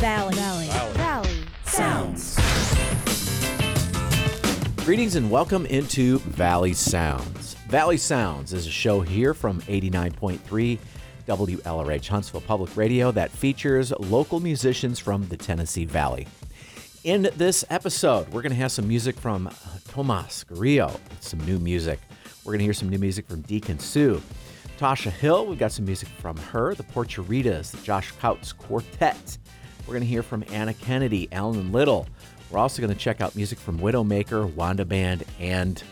Valley. Valley. Valley. Sounds. Greetings and welcome into Valley Sounds. Valley Sounds is a show here from 89.3 WLRH Huntsville Public Radio that features local musicians from the Tennessee Valley. In this episode, we're going to have some music from uh, Tomas Grillo, some new music. We're going to hear some new music from Deacon Sue. Tasha Hill, we've got some music from her, the Porcheritas, the Josh Couts Quartet. We're going to hear from Anna Kennedy, Alan Little. We're also going to check out music from Widowmaker, Wanda Band, and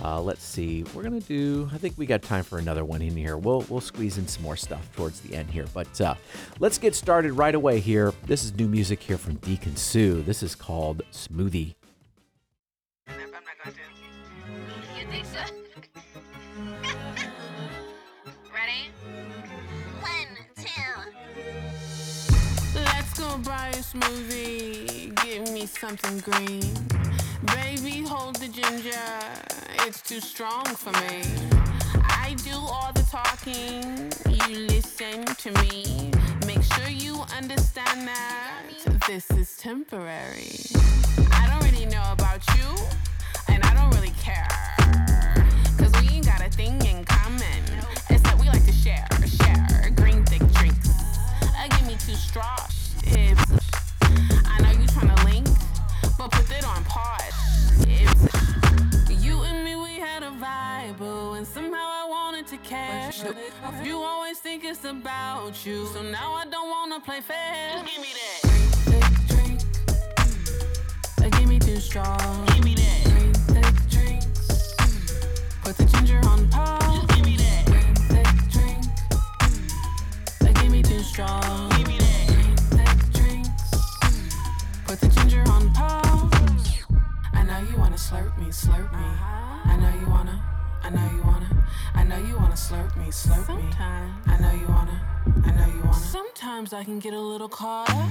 uh, let's see. We're gonna do. I think we got time for another one in here. We'll we'll squeeze in some more stuff towards the end here. But uh, let's get started right away here. This is new music here from Deacon Sue. This is called Smoothie. Smoothie. Give me something green. Baby, hold the ginger. It's too strong for me. I do all the talking. You listen to me. Make sure you understand that this is temporary. I don't really know about you, and I don't really care. Cause we ain't got a thing in common. That we like to share, share. Green thick drinks. Uh, give me two straws. It's I know you tryna link, but put it on pause. It's you and me, we had a vibe, and somehow I wanted to catch you. You always think it's about you, so now I don't wanna play fair. Give me that. Drink, drink. Give me two straws. Give me that. Drinks. Put the ginger on pause. Give me that. Drink. Give me two straws. Wanna slurp me, slurp me. I know you wanna. I know you wanna. I know you wanna slurp me, slurp me. I know you wanna. I know you wanna. Sometimes I can get a little caught up.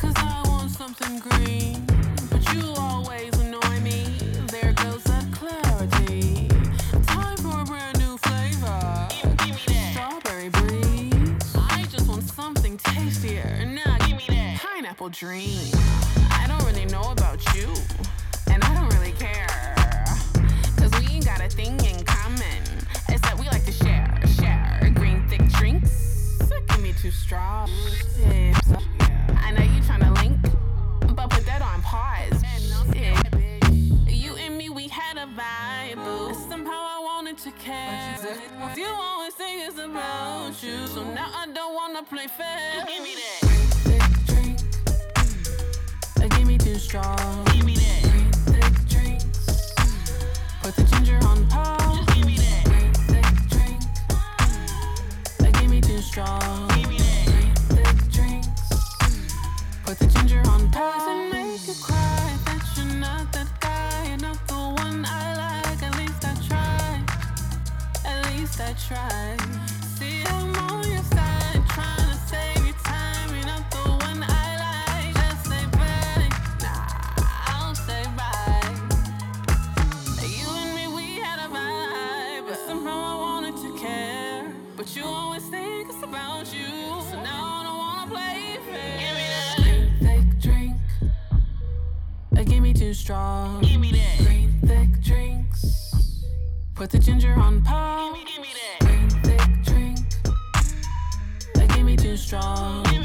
Cause I want something green. But you always annoy me. There goes that clarity. Time for a brand new flavor. Give, give me that. Strawberry breeze. I just want something tastier. Now give me that pineapple dream. I don't really know about you. And I don't really care. Cause we ain't got a thing in common. It's that we like to share, share. Green thick drinks. Give me two straws. Tips. I know you tryna link, but put that on pause. Yeah. You and me, we had a vibe, boo. Somehow I wanted to care. You always think it's about you, so now I don't wanna play fair. Give me that. Give me two straws. I give me too strong give me that. That's drinks With the ginger on paw and make you cry. But it's nothing but dying for one I like. At least I tried. See, I'm on give me. Give me that green thick drinks. Put the ginger on pause. Give me, give me that green thick drink. Uh, give me two straws.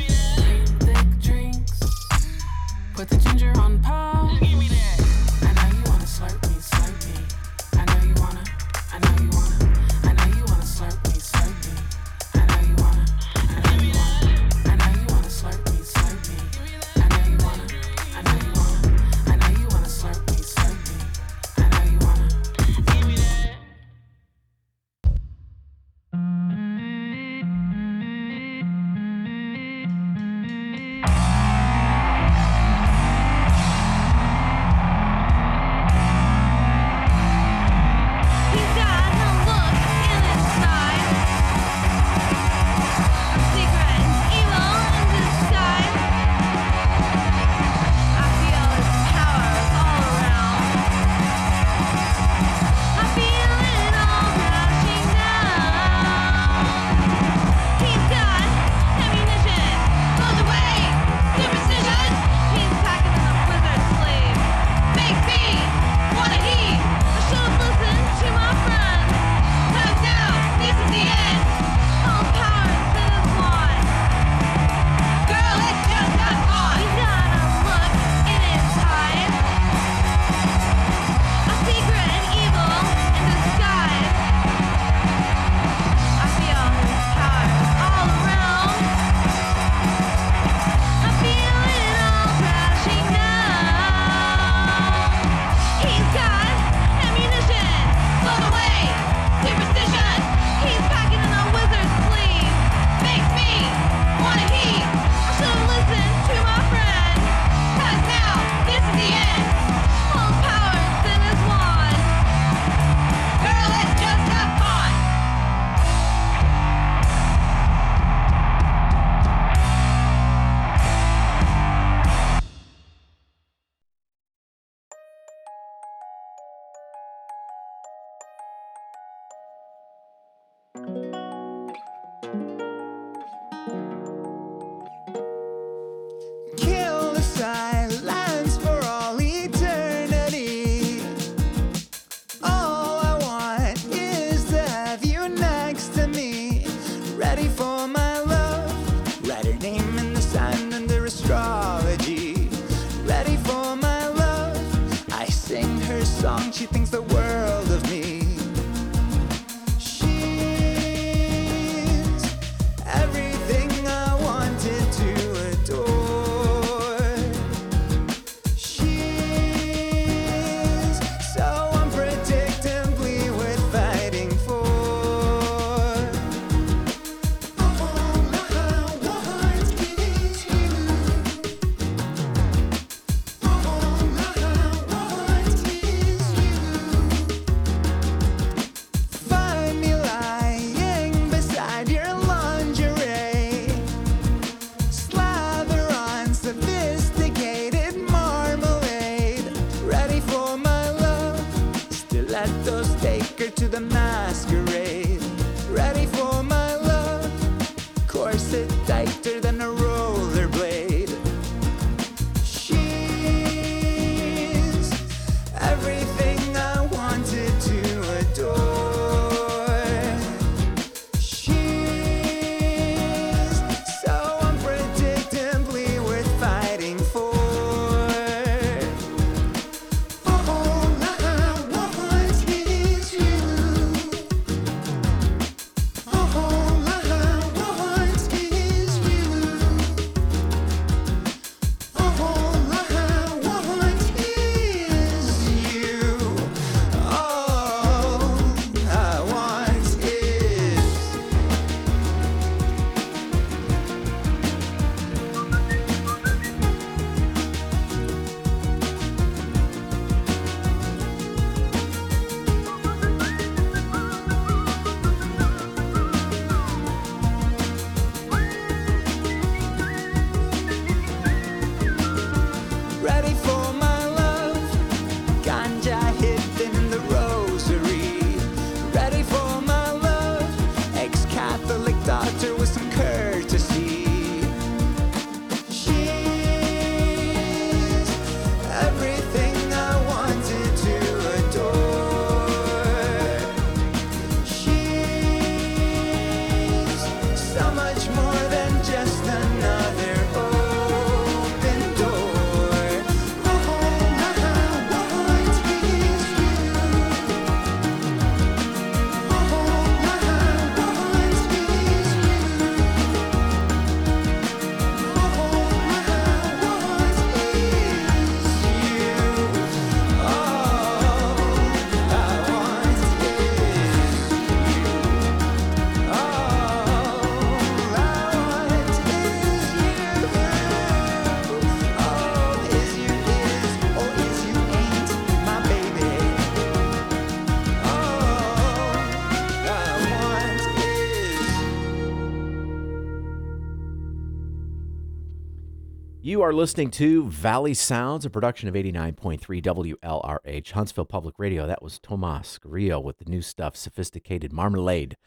You are listening to Valley Sounds, a production of 89.3 WLRH, Huntsville Public Radio. That was Tomas Grillo with the new stuff, Sophisticated Marmalade.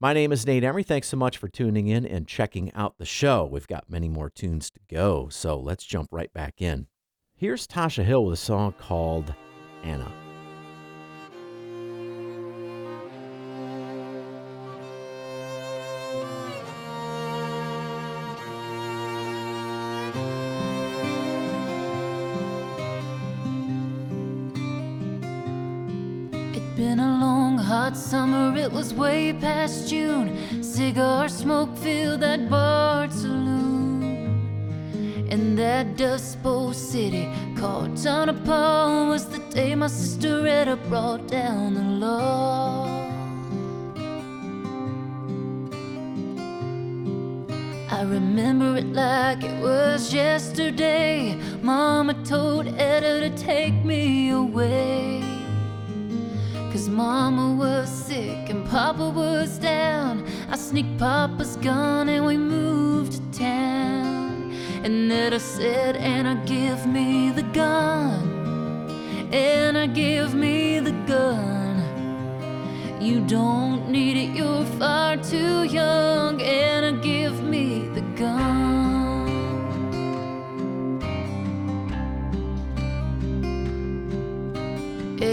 My name is Nate Emery. Thanks so much for tuning in and checking out the show. We've got many more tunes to go, so let's jump right back in. Here's Tasha Hill with a song called Anna. It was way past June. Cigar smoke filled that bar saloon. In that Dust Bowl city called Tonopah was the day my sister Etta brought down the law. I remember it like it was yesterday. Mama told Etta to take me away. Cause mama was sick and papa was down. I sneaked papa's gun and we moved to town. And Etta said, Anna, give me the gun. Anna, give me the gun. You don't need it, you're far too young. Anna, give me the gun.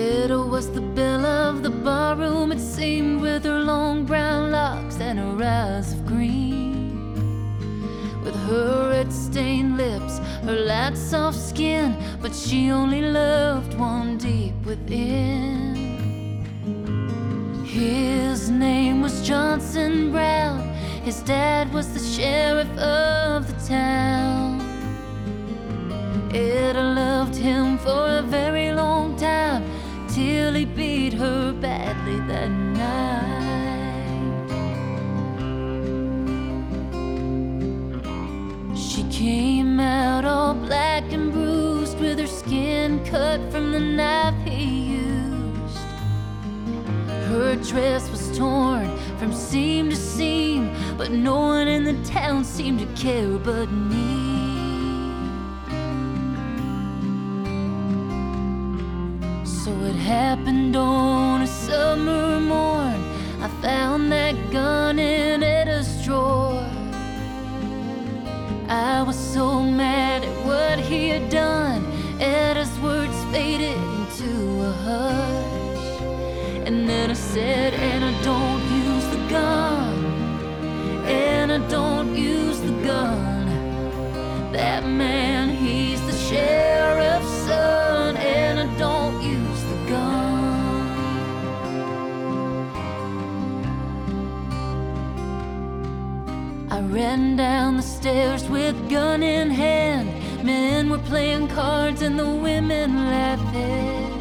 Etta was the belle of the barroom, it seemed, with her long brown locks and her eyes of green. With her red stained lips, her light soft skin, but she only loved one deep within. His name was Johnson Brown, his dad was the sheriff of the town. Etta loved him for a very her badly that night. She came out all black and bruised with her skin cut from the knife he used. Her dress was torn from seam to seam, but no one in the town seemed to care but me. Happened on a summer morn. I found that gun in Etta's drawer. I was so mad at what he had done. Etta's words faded into a hush. And then I said, Anna, don't use the gun. Anna, don't use the gun. That man, he's the sheriff's son. Ran down the stairs with gun in hand. Men were playing cards and the women laughing.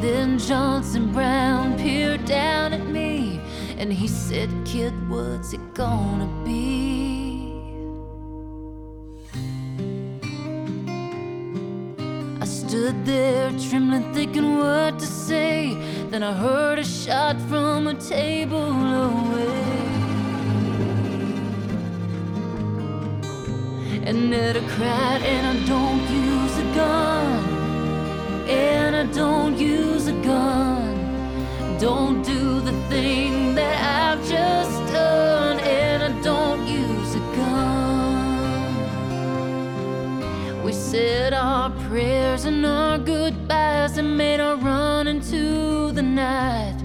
Then Johnson Brown peered down at me and he said, Kid, what's it gonna be? I stood there trembling, thinking what to say. Then I heard a shot from a table away. And cried, and I don't use a gun. And I don't use a gun. Don't do the thing that I've just done. And I don't use a gun. We said our prayers and our goodbyes and made our run into the night.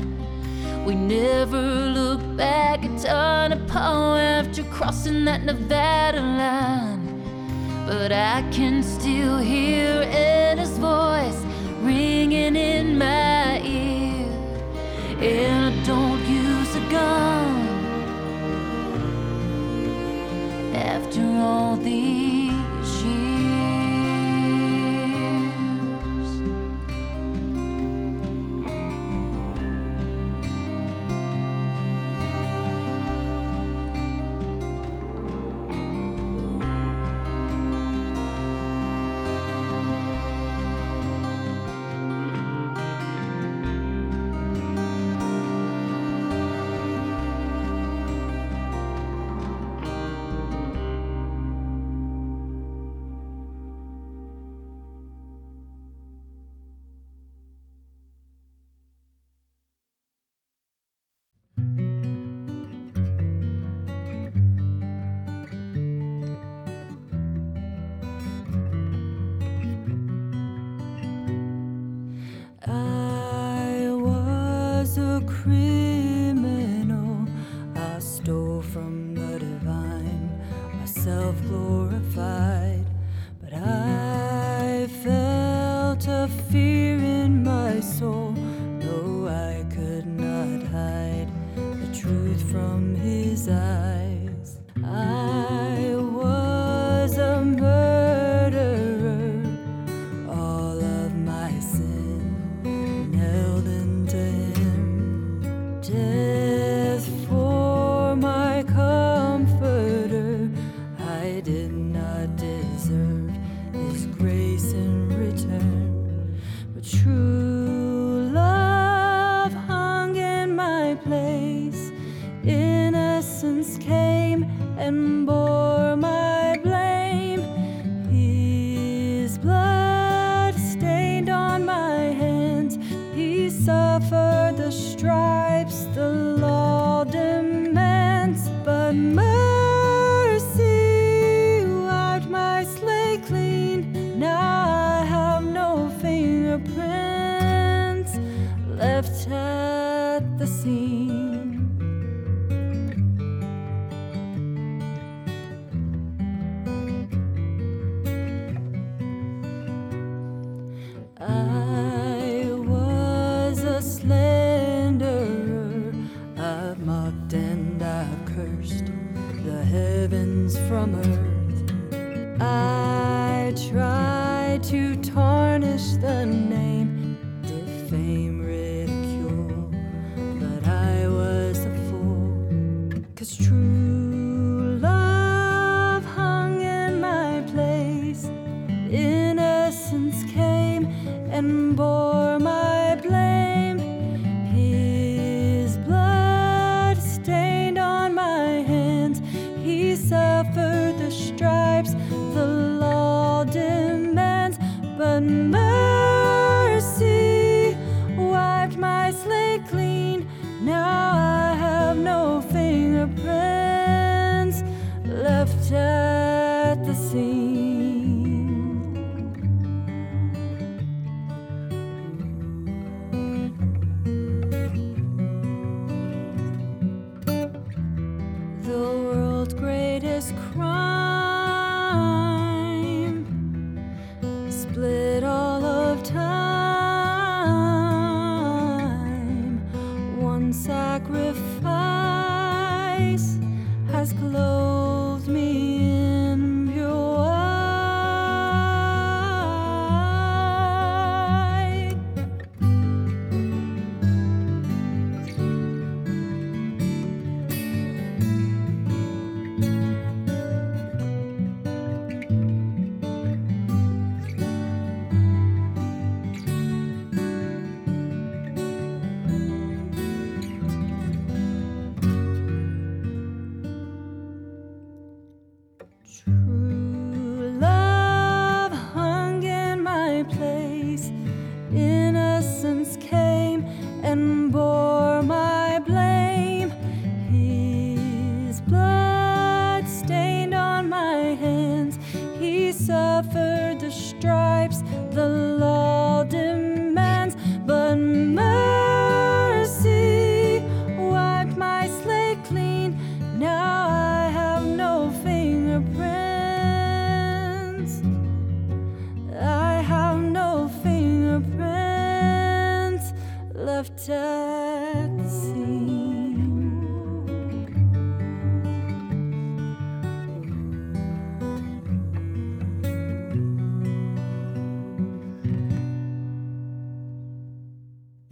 We never looked back at Tonopah after crossing that Nevada line. But I can still hear Etta's voice ringing in my ear. And I don't use a gun after all these from earth. I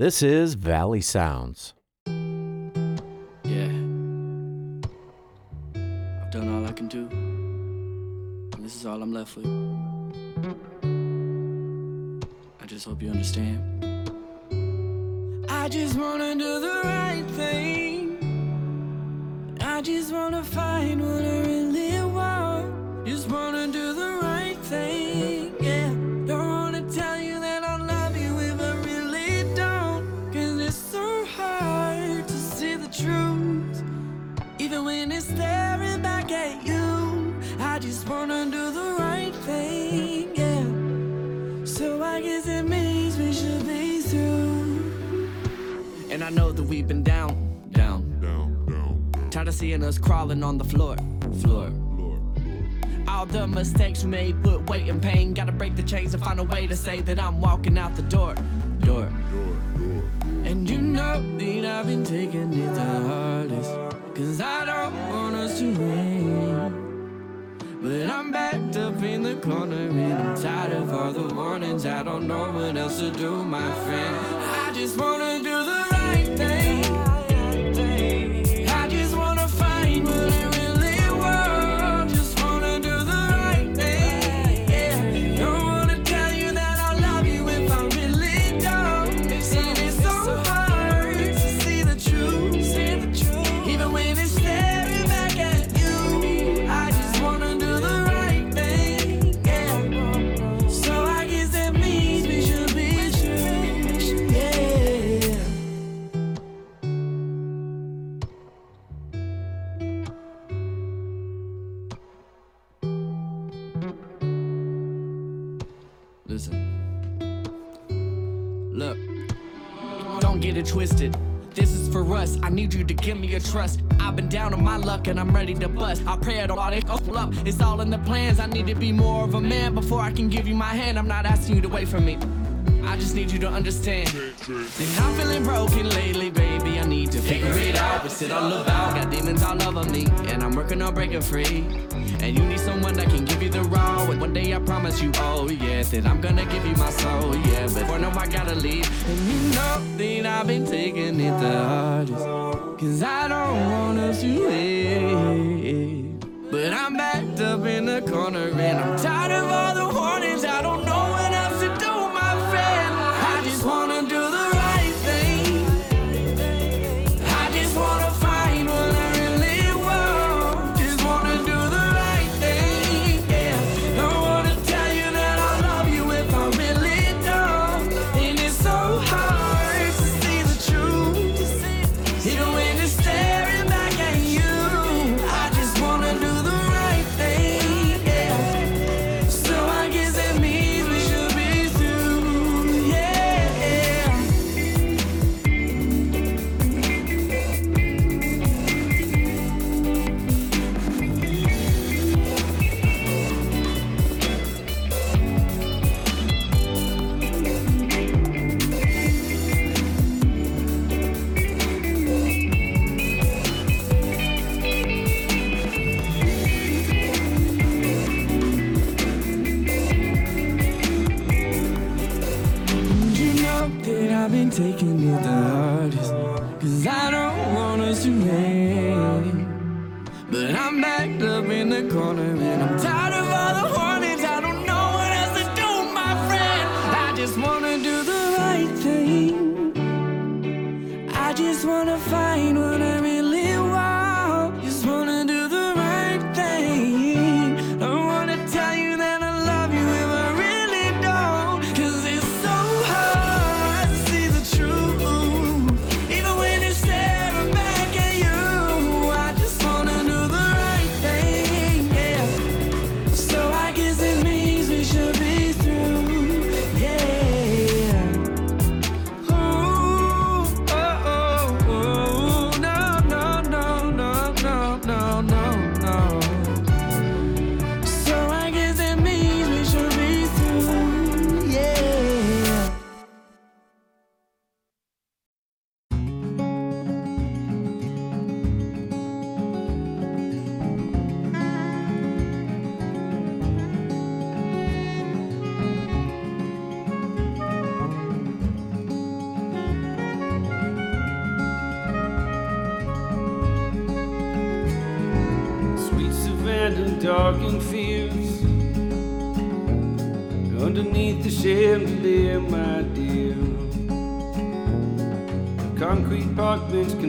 This is Valley Sounds. Yeah. I've done all I can do. And this is all I'm left with. I just hope you understand. I just wanna do the right thing. I just wanna find what I I know that we've been down, down, down, down. Tired of seeing us crawling on the floor, floor. Floor. All the mistakes we made put weight and pain. Gotta break the chains and find a way to say that I'm walking out the door, door. And you know that I've been taking it the hardest. Cause I don't want us to win. But I'm backed up in the corner and I'm tired of all the warnings. I don't know what else to do, my friend. I just wanna need you to give me your trust. I've been down on my luck and I'm ready to bust. I pray it all they up. It's all in the plans. I need to be more of a man before I can give you my hand. I'm not asking you to wait for me. I just need you to understand. And I'm feeling broken lately, baby. I need need to figure it out. What's it all about? Got demons all over me, and I'm working on breaking free. And you need someone that can give you the raw. And one day I promise you, oh yeah, that I'm gonna give you my soul, yeah. But for now I gotta leave. And you know that I've been taking it the hardest. Cause I don't to leave. But I'm backed up in the corner and I'm tired of all the warnings. But I'm backed up in the corner and I'm tired of all the warnings. I don't know what else to do, my friend. I just wanna do the right thing. I just wanna find what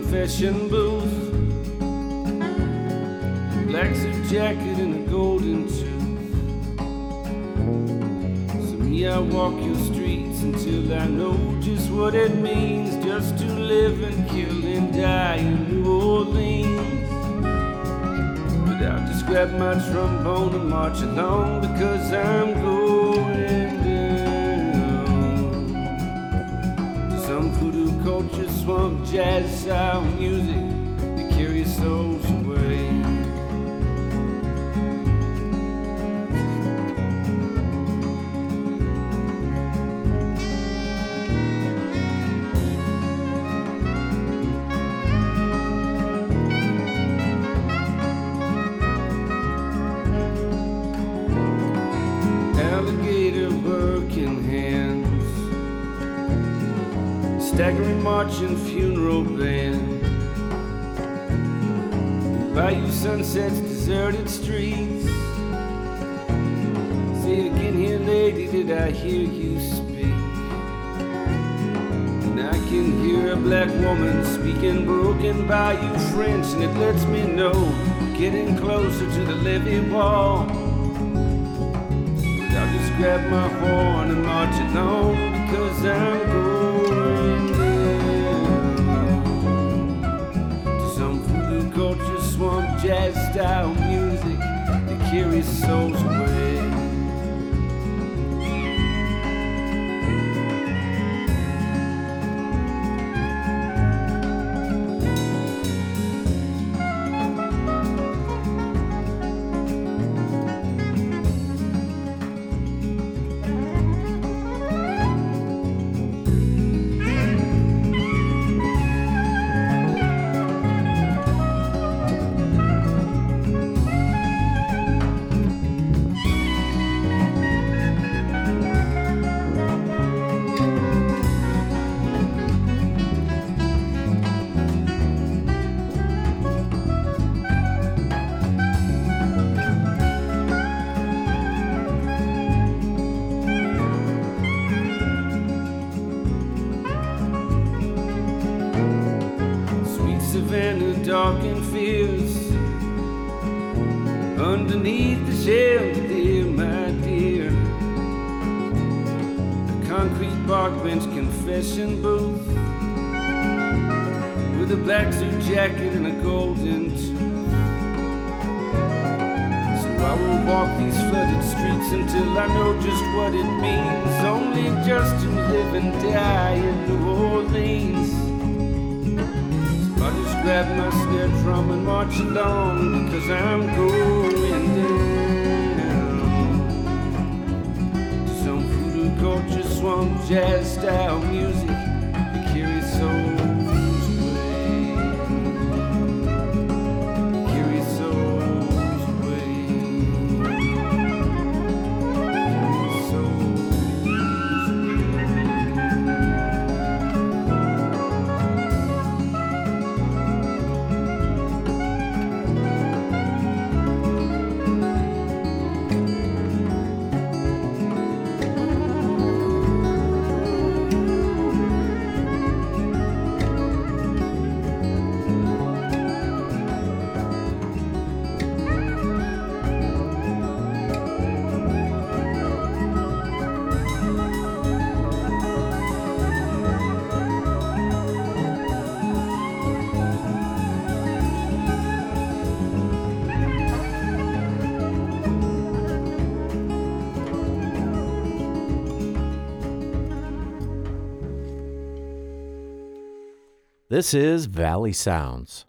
confession booth. Black suit jacket and a golden tooth. So me, I walk your streets until I know just what it means just to live and kill and die in New Orleans. But I'll just grab my trombone and march along because I'm going culture, swamp jazz style music that carries souls staggering marching funeral band. Bayou sunsets, deserted streets. Say again here, lady, did I hear you speak? And I can hear a black woman speaking broken Bayou French, and it lets me know getting closer to the levee wall. I'll just grab my horn and march along because I'm going jazz style music that carries souls away. This is Valley Sounds.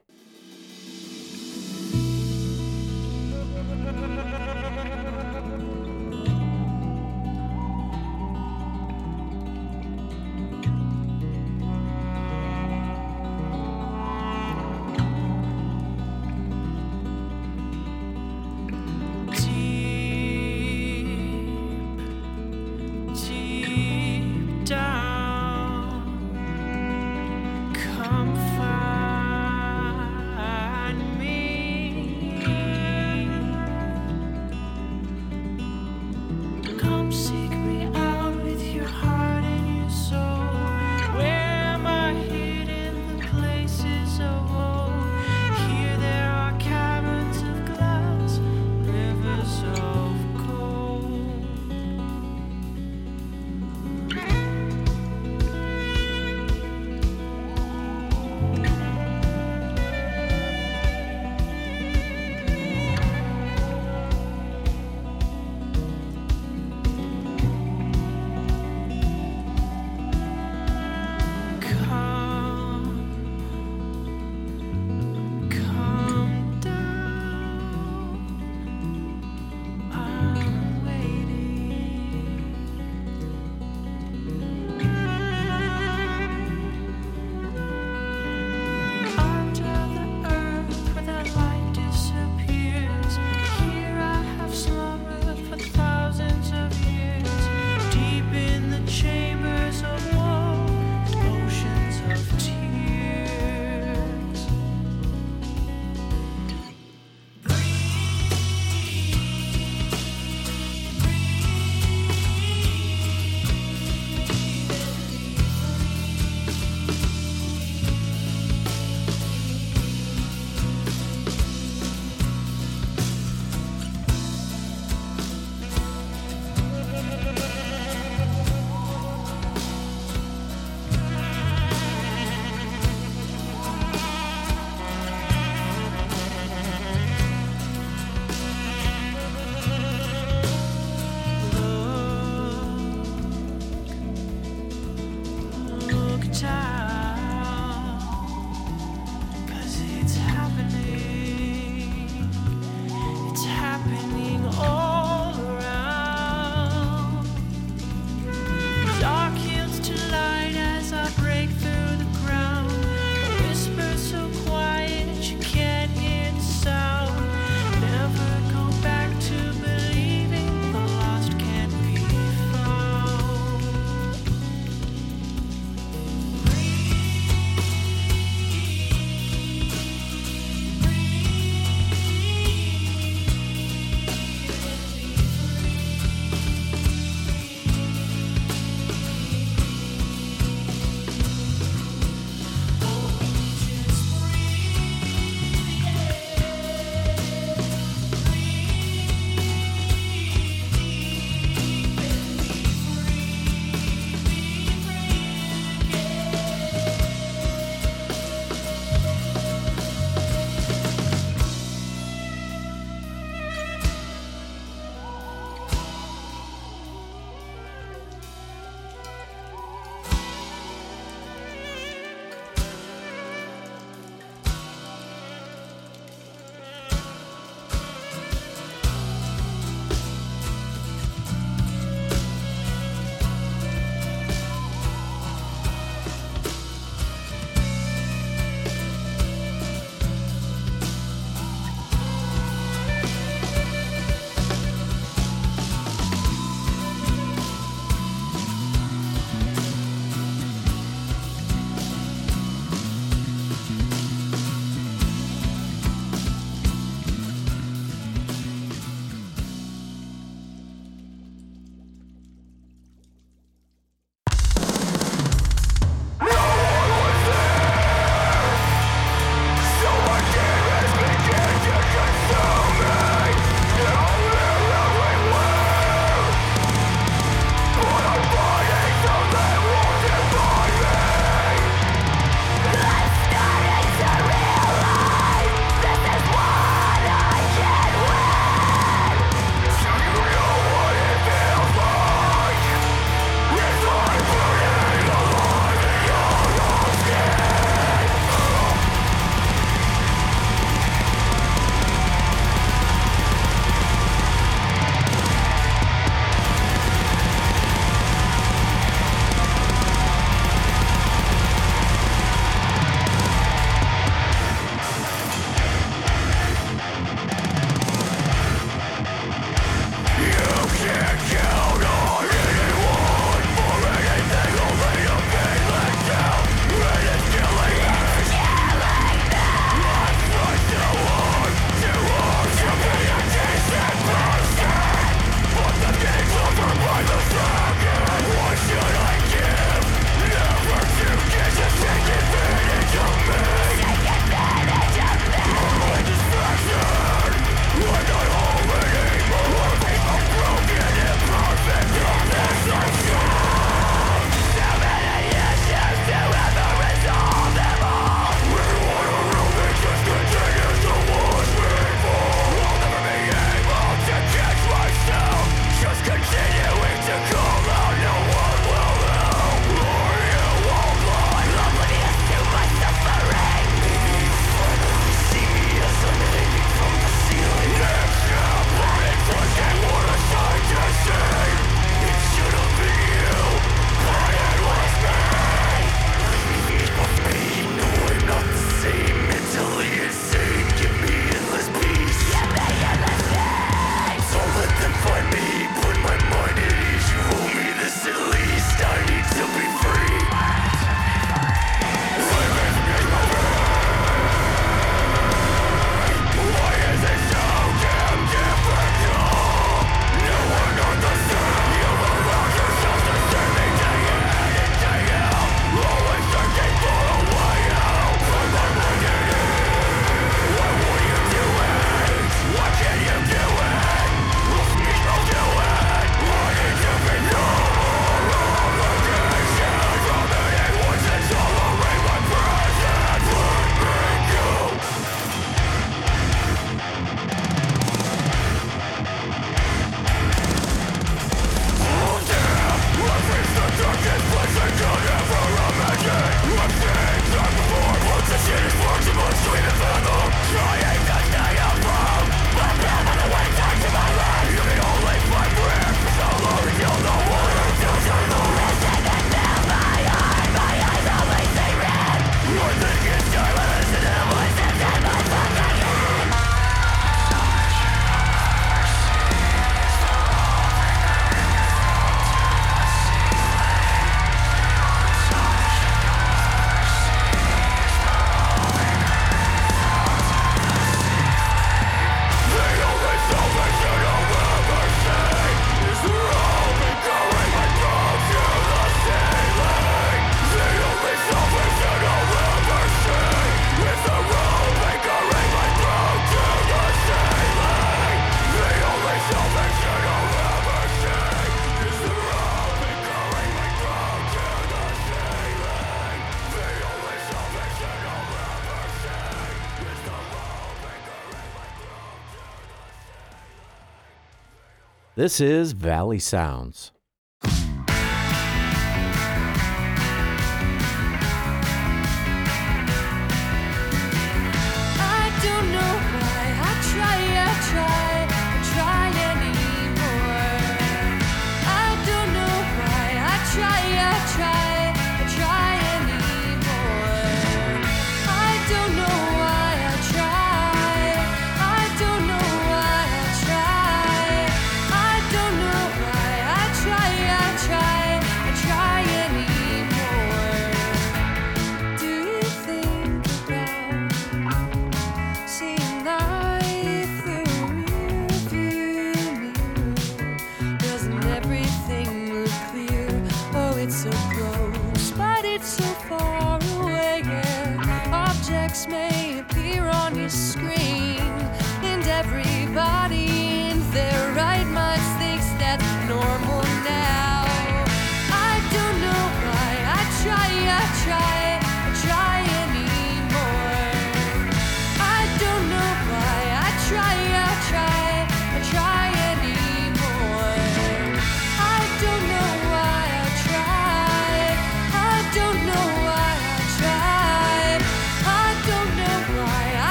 This is Valley Sounds.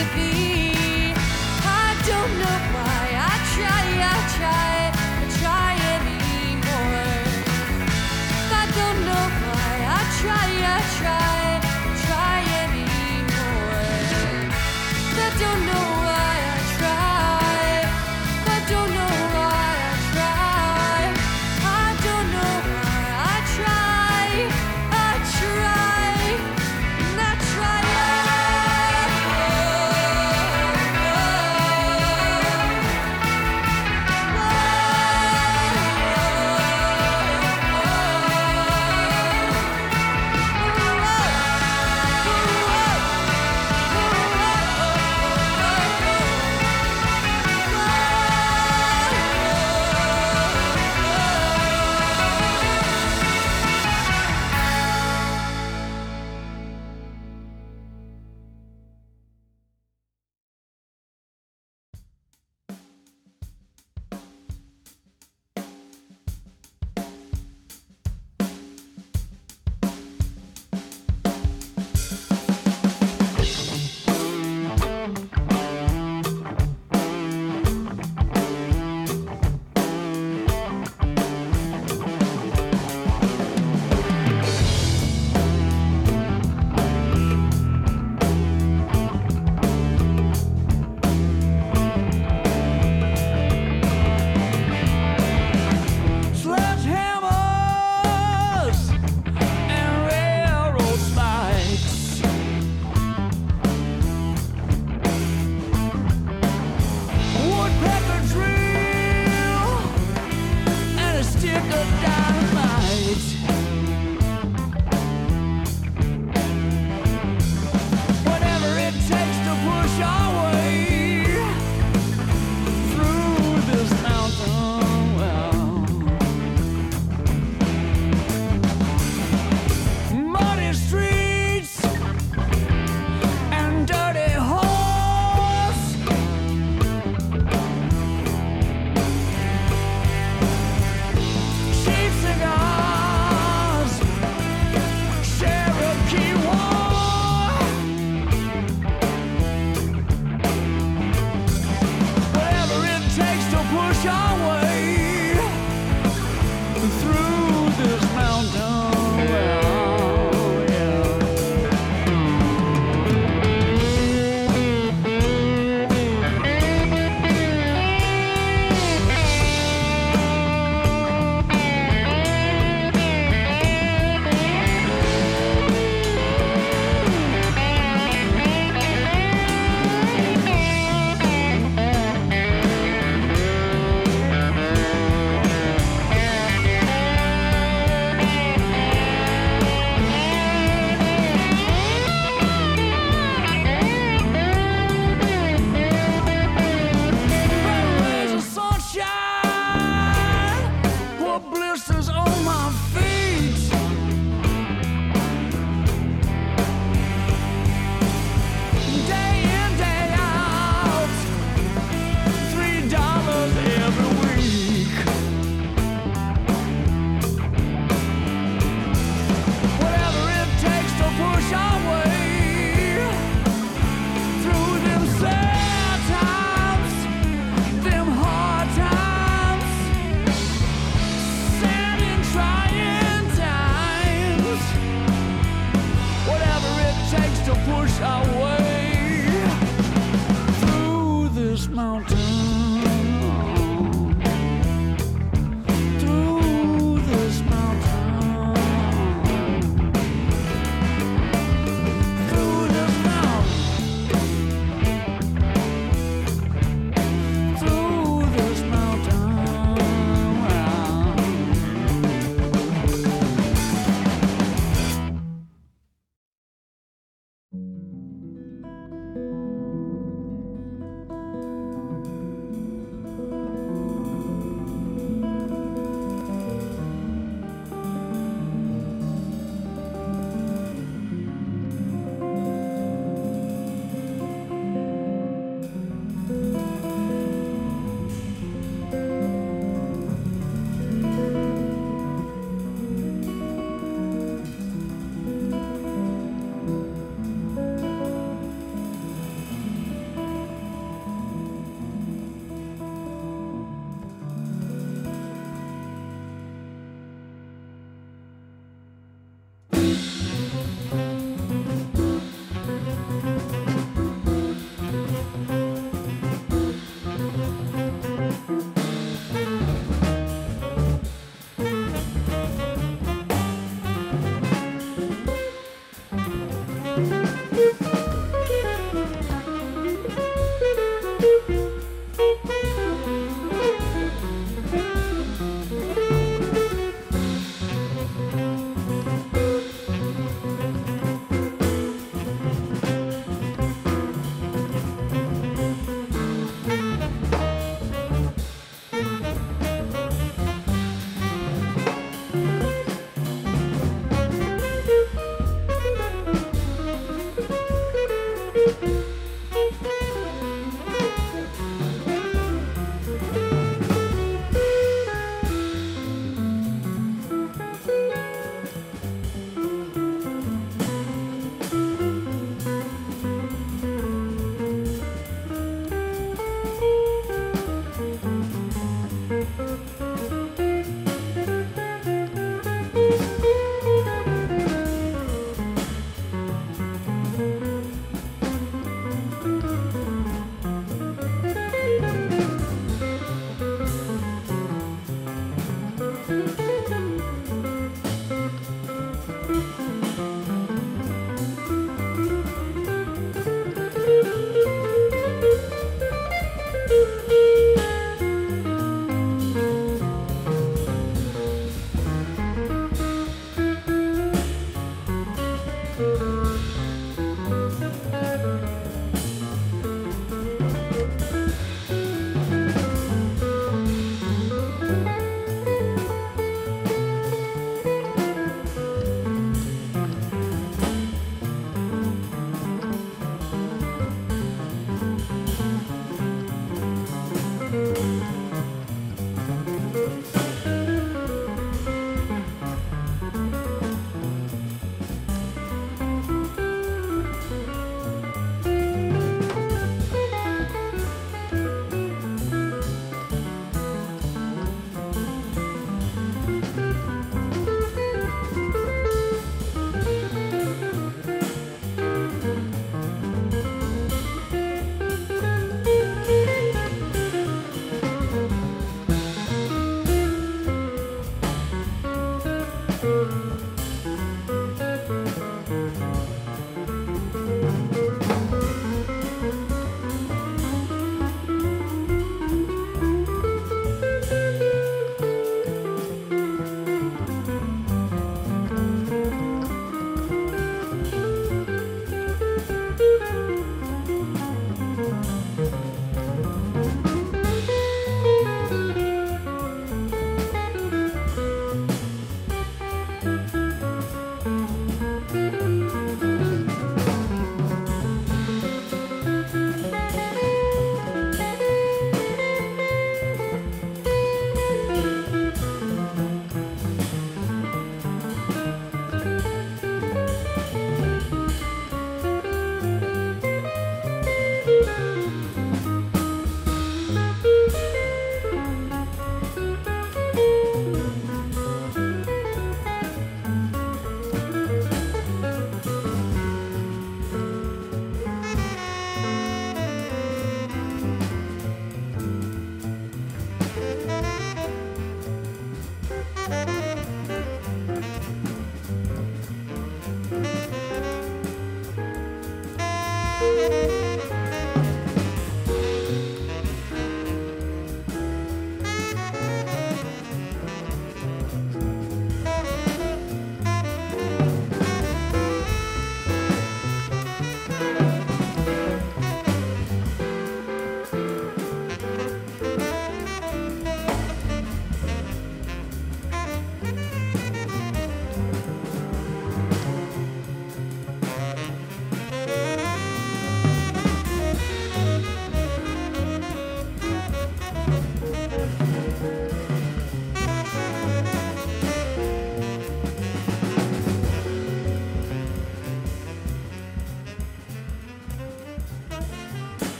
To be?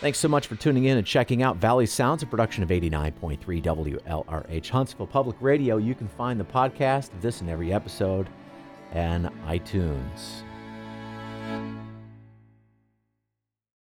Thanks so much for tuning in and checking out Valley Sounds, a production of 89.3 WLRH Huntsville Public Radio. You can find the podcast of this and every episode and iTunes.